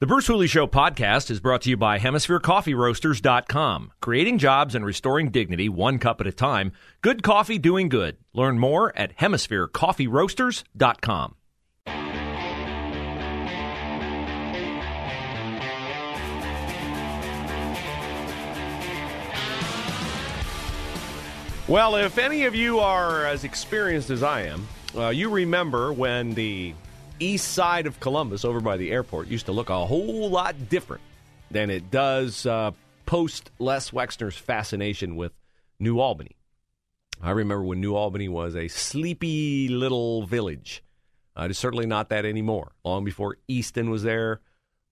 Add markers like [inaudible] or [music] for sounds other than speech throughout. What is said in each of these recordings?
The Bruce Hooley Show podcast is brought to you by HemisphereCoffeeRoasters.com. Creating jobs and restoring dignity one cup at a time. Good coffee doing good. Learn more at HemisphereCoffeeRoasters.com. Well, if any of you are as experienced as I am, uh, you remember when the east side of Columbus, over by the airport, used to look a whole lot different than it does uh, post Les Wexner's fascination with New Albany. I remember when New Albany was a sleepy little village. Uh, it is certainly not that anymore. Long before Easton was there,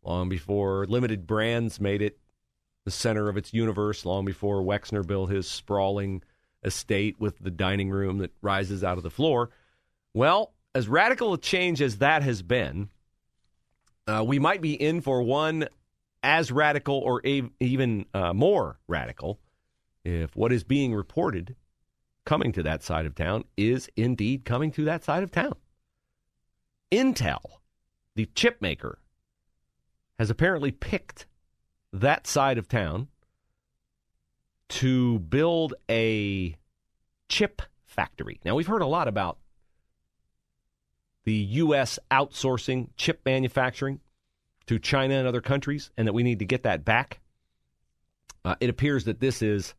long before Limited Brands made it the center of its universe, long before Wexner built his sprawling estate with the dining room that rises out of the floor. Well, as radical a change as that has been, uh, we might be in for one as radical or a- even uh, more radical if what is being reported coming to that side of town is indeed coming to that side of town. Intel, the chip maker, has apparently picked that side of town to build a chip factory. Now, we've heard a lot about the U.S. outsourcing chip manufacturing to China and other countries, and that we need to get that back. Uh, it appears that this is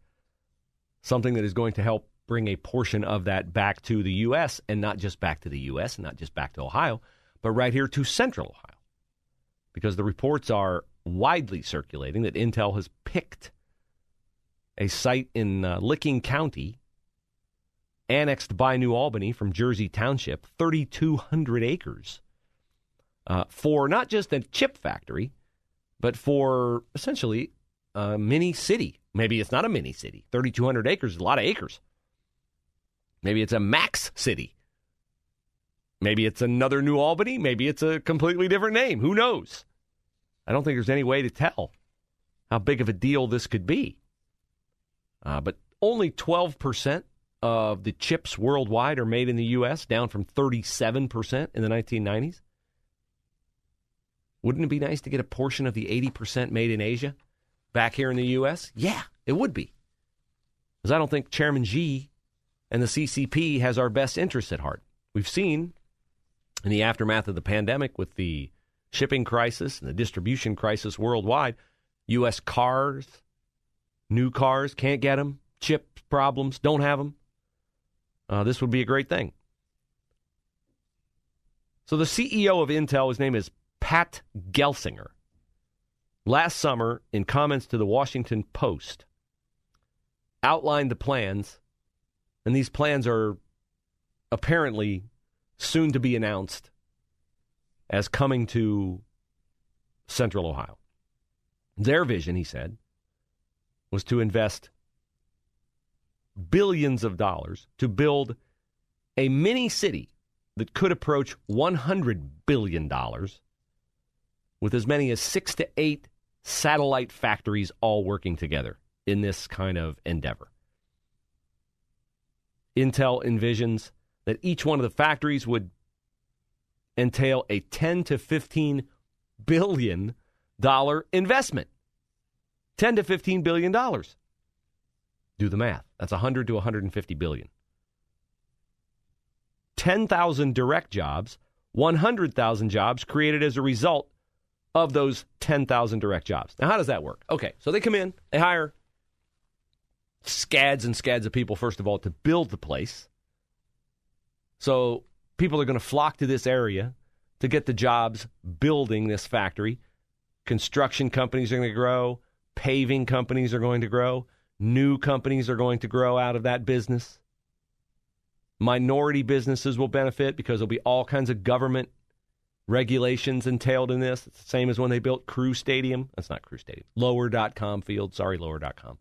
something that is going to help bring a portion of that back to the U.S., and not just back to the U.S., and not just back to Ohio, but right here to central Ohio. Because the reports are widely circulating that Intel has picked a site in uh, Licking County, annexed by New Albany from Jersey Township, 3,200 acres, uh, for not just a chip factory, but for essentially a mini city. Maybe it's not a mini city. 3,200 acres is a lot of acres. Maybe it's a max city. Maybe it's another New Albany. Maybe it's a completely different name. Who knows? I don't think there's any way to tell how big of a deal this could be. Uh, but only 12% of the chips worldwide are made in the U.S., down from 37% in the 1990s. Wouldn't it be nice to get a portion of the 80% made in Asia back here in the U.S.? Yeah, it would be. Because I don't think Chairman Xi and the CCP has our best interests at heart. We've seen in the aftermath of the pandemic with the shipping crisis and the distribution crisis worldwide, U.S. cars, new cars, can't get them, chip problems, don't have them. Uh, this would be a great thing. So the CEO of Intel, his name is Pat Gelsinger. Last summer, in comments to the Washington Post, outlined the plans, and these plans are apparently soon to be announced as coming to Central Ohio. Their vision, he said, was to invest billions of dollars to build a mini city that could approach $100 billion with as many as six to eight satellite factories all working together in this kind of endeavor. Intel envisions that each one of the factories would entail a 10 to 15 billion dollar investment. 10 to 15 billion dollars. Do the math. That's 100 to 150 billion. 10,000 direct jobs, 100,000 jobs created as a result of those 10,000 direct jobs. Now, how does that work? Okay, so they come in, they hire scads and scads of people, first of all, to build the place. So people are going to flock to this area to get the jobs building this factory. Construction companies are going to grow, paving companies are going to grow, new companies are going to grow out of that business. Minority businesses will benefit because there'll be all kinds of government regulations entailed in this. It's the same as when they built Crew Stadium. That's not Crew Stadium. Lower.com field. Sorry, lower.com.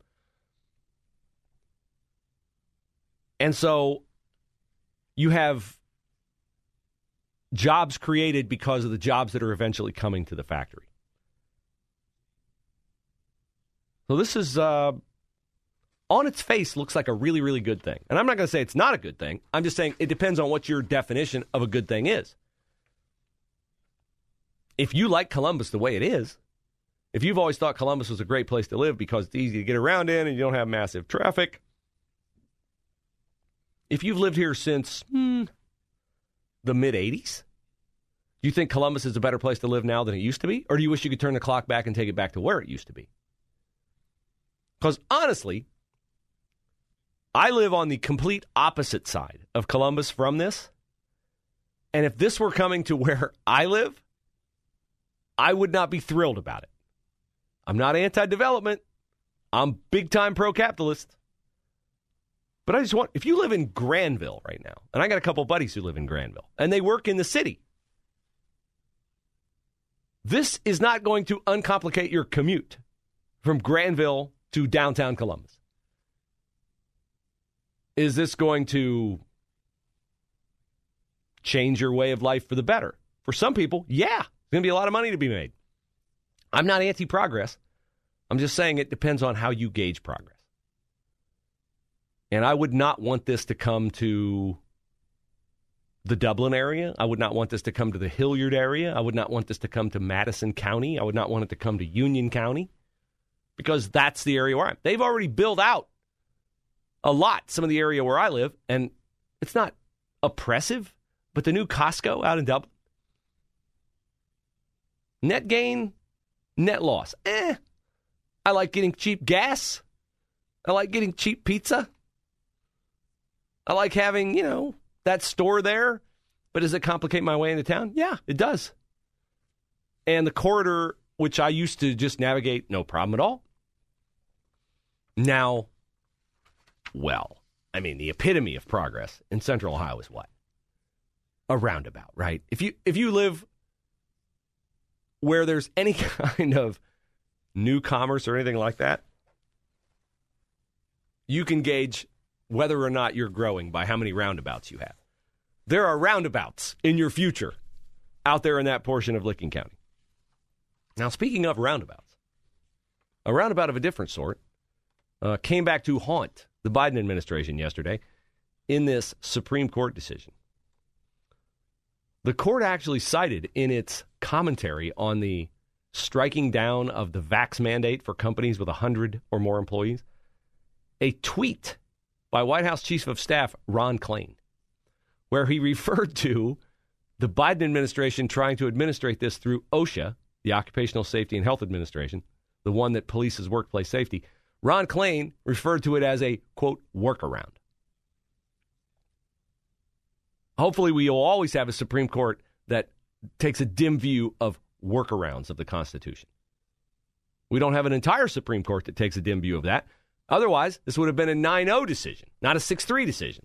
And so you have jobs created because of the jobs that are eventually coming to the factory. So this is uh, on its face looks like a really really good thing. And I'm not going to say it's not a good thing. I'm just saying it depends on what your definition of a good thing is. If you like Columbus the way it is, if you've always thought Columbus was a great place to live because it's easy to get around in and you don't have massive traffic, if you've lived here since hmm, the mid 80s, do you think Columbus is a better place to live now than it used to be? Or do you wish you could turn the clock back and take it back to where it used to be? Because honestly, I live on the complete opposite side of Columbus from this. And if this were coming to [laughs] where I live, I would not be thrilled about it. I'm not anti development, I'm big time pro capitalist. But I just want, if you live in Granville right now, and I got a couple buddies who live in Granville, and they work in the city, this is not going to uncomplicate your commute from Granville to downtown Columbus. Is this going to change your way of life for the better? For some people, yeah, there's going to be a lot of money to be made. I'm not anti progress. I'm just saying it depends on how you gauge progress. And I would not want this to come to the Dublin area. I would not want this to come to the Hilliard area. I would not want this to come to Madison County. I would not want it to come to Union County because that's the area where I'm. They've already built out a lot, some of the area where I live, and it's not oppressive, but the new Costco out in Dublin, net gain, net loss. Eh. I like getting cheap gas. I like getting cheap pizza. I like having, you know, that store there. But does it complicate my way into town? Yeah, it does. And the corridor, which I used to just navigate, no problem at all. Now, well, I mean, the epitome of progress in Central Ohio is what? A roundabout, right? If you if you live where there's any [laughs] kind of new commerce or anything like that, you can gauge whether or not you're growing by how many roundabouts you have. There are roundabouts in your future out there in that portion of Licking County. Now, speaking of roundabouts, a roundabout of a different sort uh, came back to haunt the Biden administration yesterday in this Supreme Court decision. The court actually cited in its commentary on the striking down of the vax mandate for companies with 100 or more employees a tweet by White House Chief of Staff Ron Klain, where he [laughs] referred to the Biden administration trying to administrate this through OSHA, the Occupational Safety and Health Administration, the one that polices workplace safety. Ron Klain referred to it as a, quote, workaround. Hopefully, we will always have a Supreme Court that takes a dim view of workarounds of the Constitution. We don't have an entire Supreme Court that takes a dim view of that. Otherwise, this would have been a 9 0 decision, not a 6 3 decision.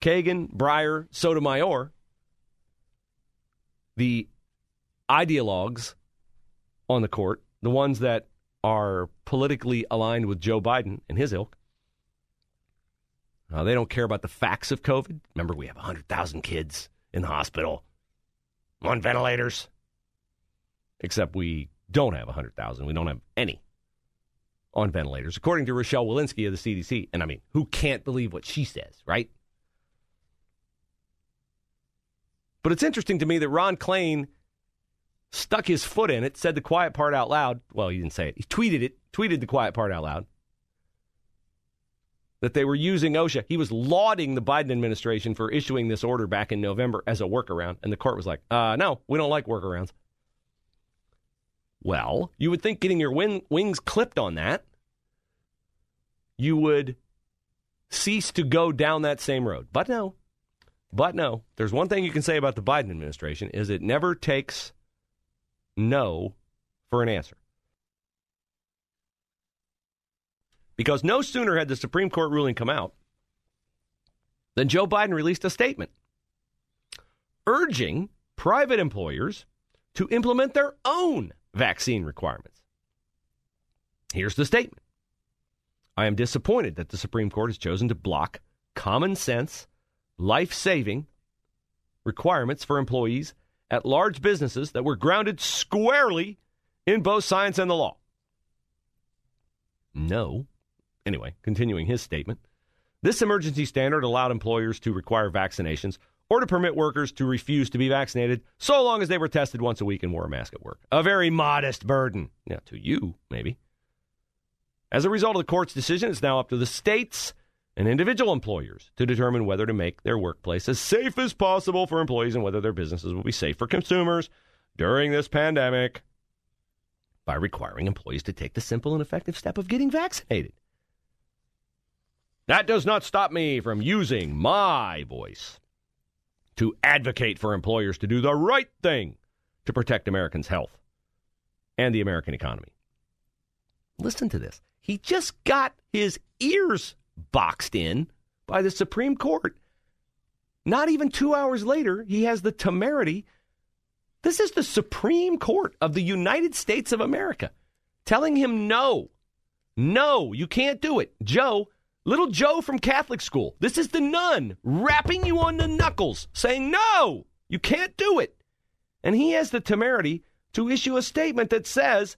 Kagan, Breyer, Sotomayor, the ideologues on the court, the ones that are politically aligned with Joe Biden and his ilk, uh, they don't care about the facts of COVID. Remember, we have 100,000 kids in the hospital on ventilators. Except we don't have 100,000. We don't have any on ventilators, according to Rochelle Walensky of the CDC. And I mean, who can't believe what she says, right? But it's interesting to me that Ron Klain stuck his foot in it, said the quiet part out loud. Well, he didn't say it. He tweeted it, tweeted the quiet part out loud. That they were using OSHA. He was lauding the Biden administration for issuing this order back in November as a workaround. And the court was like, uh, no, we don't like workarounds. Well, you would think getting your wing, wings clipped on that, you would cease to go down that same road. But no. But no. There's one thing you can say about the Biden administration is it never takes no for an answer. Because no sooner had the Supreme Court ruling come out than Joe Biden released a statement urging private employers to implement their own vaccine requirements. Here's the statement I am disappointed that the Supreme Court has chosen to block common sense, life saving requirements for employees at large businesses that were grounded squarely in both science and the law. No. Anyway, continuing his statement. This emergency standard allowed employers to require vaccinations or to permit workers to refuse to be vaccinated so long as they were tested once a week and wore a mask at work. A very modest burden. Yeah, to you, maybe. As a result of the court's decision, it's now up to the states and individual employers to determine whether to make their workplace as safe as possible for employees and whether their businesses will be safe for consumers during this pandemic by requiring employees to take the simple and effective step of getting vaccinated. That does not stop me from using my voice to advocate for employers to do the right thing to protect Americans' health and the American economy. Listen to this. He just got his ears boxed in by the Supreme Court. Not even two hours later, he has the temerity. This is the Supreme Court of the United States of America telling him no. No, you can't do it. Joe, little Joe from Catholic school, this is the nun rapping you on the knuckles, saying, no, you can't do it. And he has the temerity to issue a statement that says,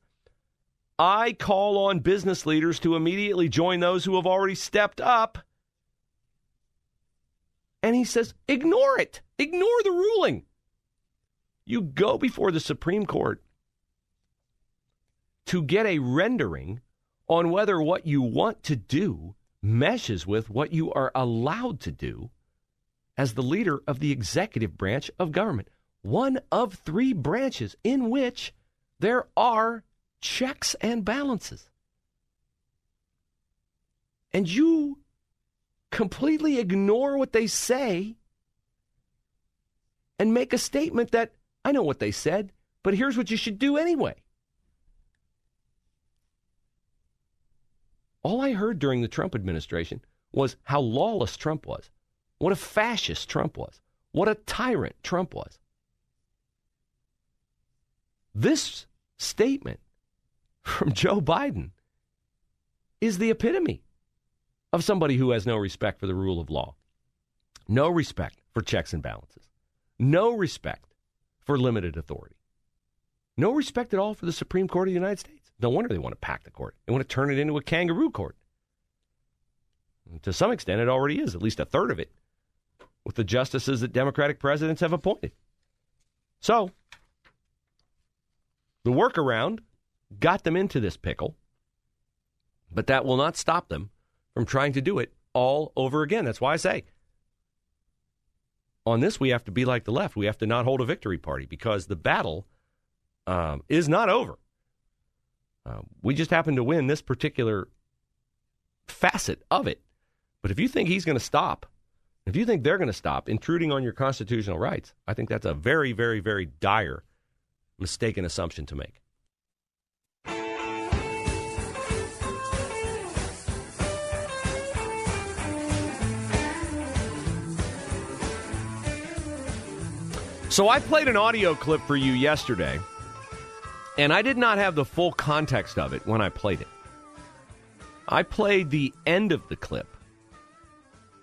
I call on business leaders to immediately join those who have already stepped up. And he says, ignore it, ignore the ruling. You go before the Supreme Court to get a rendering on whether what you want to do meshes with what you are allowed to do as the leader of the executive branch of government. One of three branches in which there are checks and balances. And you completely ignore what they say and make a statement that I know what they said, but here's what you should do anyway. All I heard during the Trump administration was how lawless Trump was, what a fascist Trump was, what a tyrant Trump was. This statement from Joe Biden is the epitome of somebody who has no respect for the rule of law, no respect for checks and balances, no respect for limited authority, no respect at all for the Supreme Court of the United States. No wonder they want to pack the court. They want to turn it into a kangaroo court. And to some extent, it already is, at least a third of it, with the justices that Democratic presidents have appointed. So, the workaround got them into this pickle, but that will not stop them from trying to do it all over again. That's why I say on this, we have to be like the left. We have to not hold a victory party because the battle um, is not over. Uh, we just happen to win this particular facet of it. But if you think he's going to stop, if you think they're going to stop intruding on your constitutional rights, I think that's a very, very, very dire mistaken assumption to make. So I played an audio clip for you yesterday, and I did not have the full context of it when I played it. I played the end of the clip.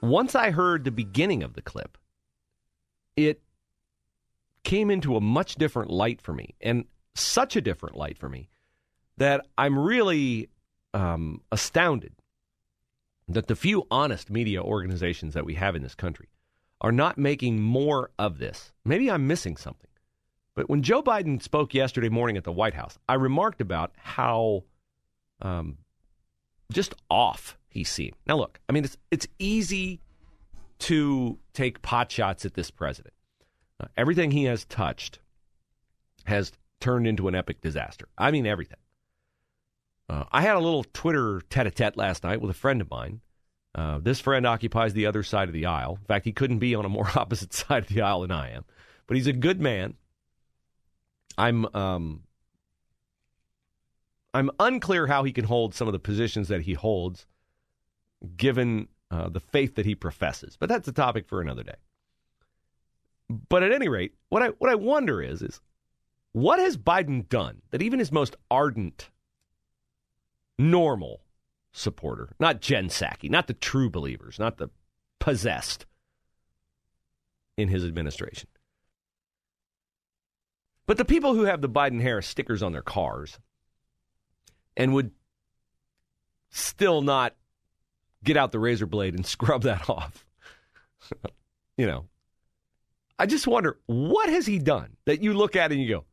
Once I heard the beginning of the clip, it came into a much different light for me, and such a different light for me that I'm really um, astounded that the few honest media organizations that we have in this country are not making more of this. Maybe I'm missing something. But when Joe Biden spoke yesterday morning at the White House, I remarked about how um, just off he seemed. Now, look, I mean, it's, it's easy to take pot shots at this president. Uh, everything he has touched has turned into an epic disaster. I mean, everything. Uh, I had a little Twitter tete a tete last night with a friend of mine uh, this friend occupies the other side of the aisle. In fact, he couldn't be on a more [laughs] opposite side of the aisle than I am. But he's a good man. I'm um, I'm unclear how he can hold some of the positions that he holds, given uh, the faith that he professes. But that's a topic for another day. But at any rate, what I what I wonder is is what has Biden done that even his most ardent, normal supporter, not Jen Psaki, not the true believers, not the possessed in his administration, but the people who have the Biden Harris stickers on their cars and would still not get out the razor blade and [laughs] scrub that off. you know, I just wonder what has he done that you look at and you go,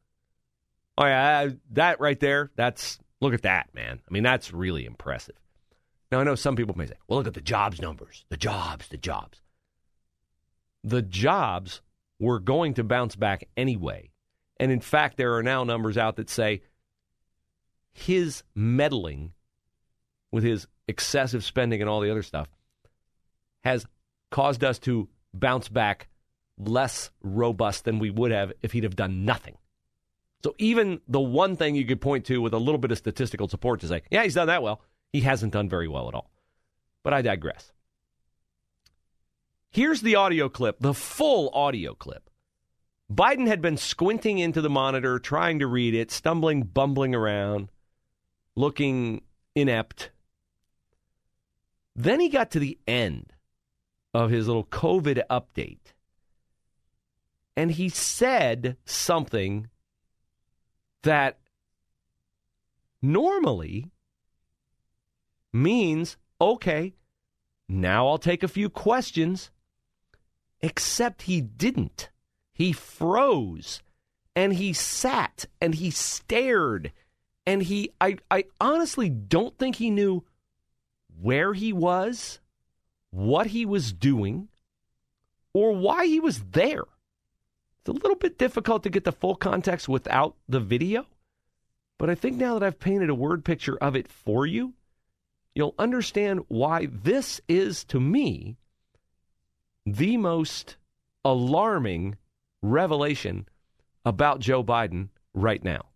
"Oh yeah, that right there, that's look at that, man. I mean, that's really impressive." Now I know some people may say, "Well, look at the jobs numbers. The jobs, the jobs." The jobs were going to bounce back anyway. And in fact, there are now numbers out that say his meddling with his excessive spending and all the other stuff has caused us to bounce back less robust than we would have if he'd have done nothing. So even the one thing you could point to with a little bit of statistical support to say, yeah, he's done that well, he hasn't done very well at all. But I digress. Here's the audio clip, the full audio clip. Biden had been squinting into the monitor, trying to read it, stumbling, bumbling around, looking inept. Then he got to the end of his little COVID update. And he said something that normally means okay, now I'll take a few questions. Except he didn't. He froze and he sat and he stared and he I, I honestly don't think he knew where he was, what he was doing, or why he was there. It's a little bit difficult to get the full context without the video, but I think now that I've painted a word picture of it for you, you'll understand why this is, to me, the most alarming revelation about Joe Biden right now.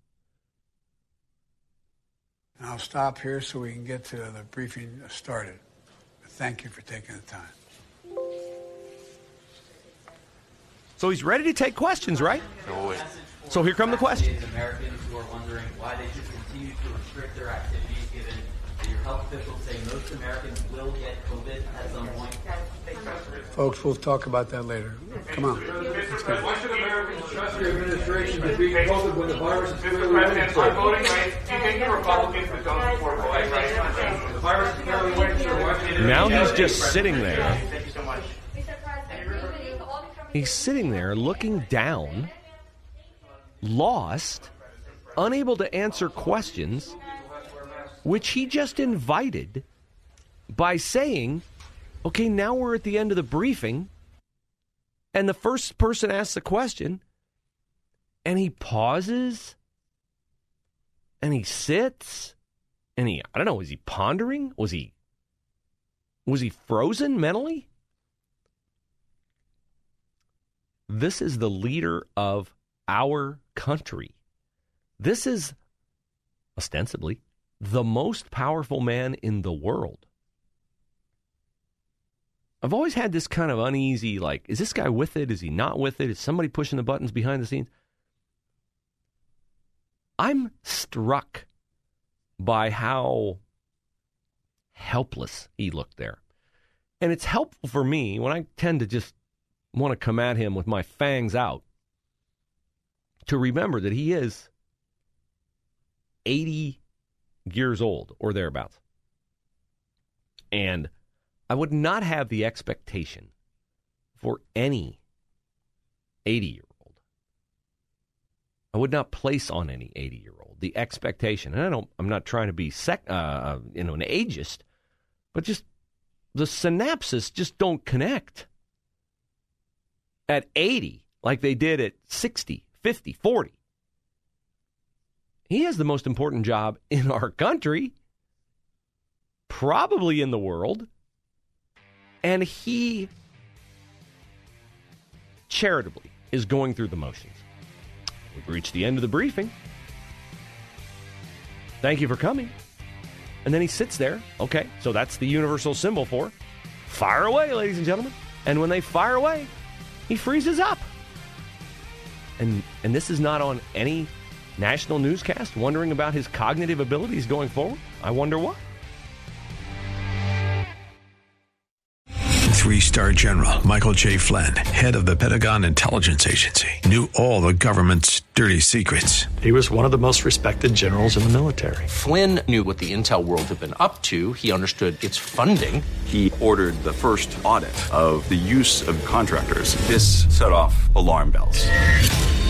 I'll stop here so we can get to the briefing started. Thank you for taking the time. So he's ready to take questions, right? So here come the questions. Americans who are wondering why they should continue to restrict their activities given that your health officials say most Americans will get COVID at some point. Folks, we'll talk about that later. Come on. Let's go. Why should Americans trust your administration to beat COVID when the virus is clearly winning? On voting rights, do you think the Republicans would don't support voting rights? The virus is clearly winning, sir. Why should Now he's just sitting there. Thank you so much. He's sitting there looking down, lost, unable to answer questions, which he just invited by saying, okay, now we're at the end of the briefing, and the first person asks a question, and he pauses, and he sits, and he, I don't know, is he pondering? Was he, was he frozen mentally? This is the leader of our country. This is ostensibly the most powerful man in the world. I've always had this kind of uneasy like, is this guy with it? Is he not with it? Is somebody pushing the buttons behind the scenes? I'm struck by how helpless he looked there. And it's helpful for me when I tend to just want to come at him with my fangs out to remember that he is 80 years old or thereabouts. And I would not have the expectation for any 80 year old. I would not place on any 80 year old the expectation. And I don't, I'm not trying to be sec, uh, you know, an ageist, but just the synapses just don't connect at 80 like they did at 60, 50, 40. He has the most important job in our country, probably in the world. And he charitably is going through the motions. We've reached the end of the briefing. Thank you for coming. And then he sits there. Okay, so that's the universal symbol for fire away, ladies and gentlemen. And when they fire away, he freezes up. and and this is not on any national newscast wondering about his cognitive abilities going forward? I wonder why. Three star general Michael J. Flynn, head of the Pentagon Intelligence Agency, knew all the government's dirty secrets. He was one of the most respected generals in the military. Flynn knew what the intel world had been up to. He understood its funding. He ordered the first audit of the use of contractors. This set off alarm bells.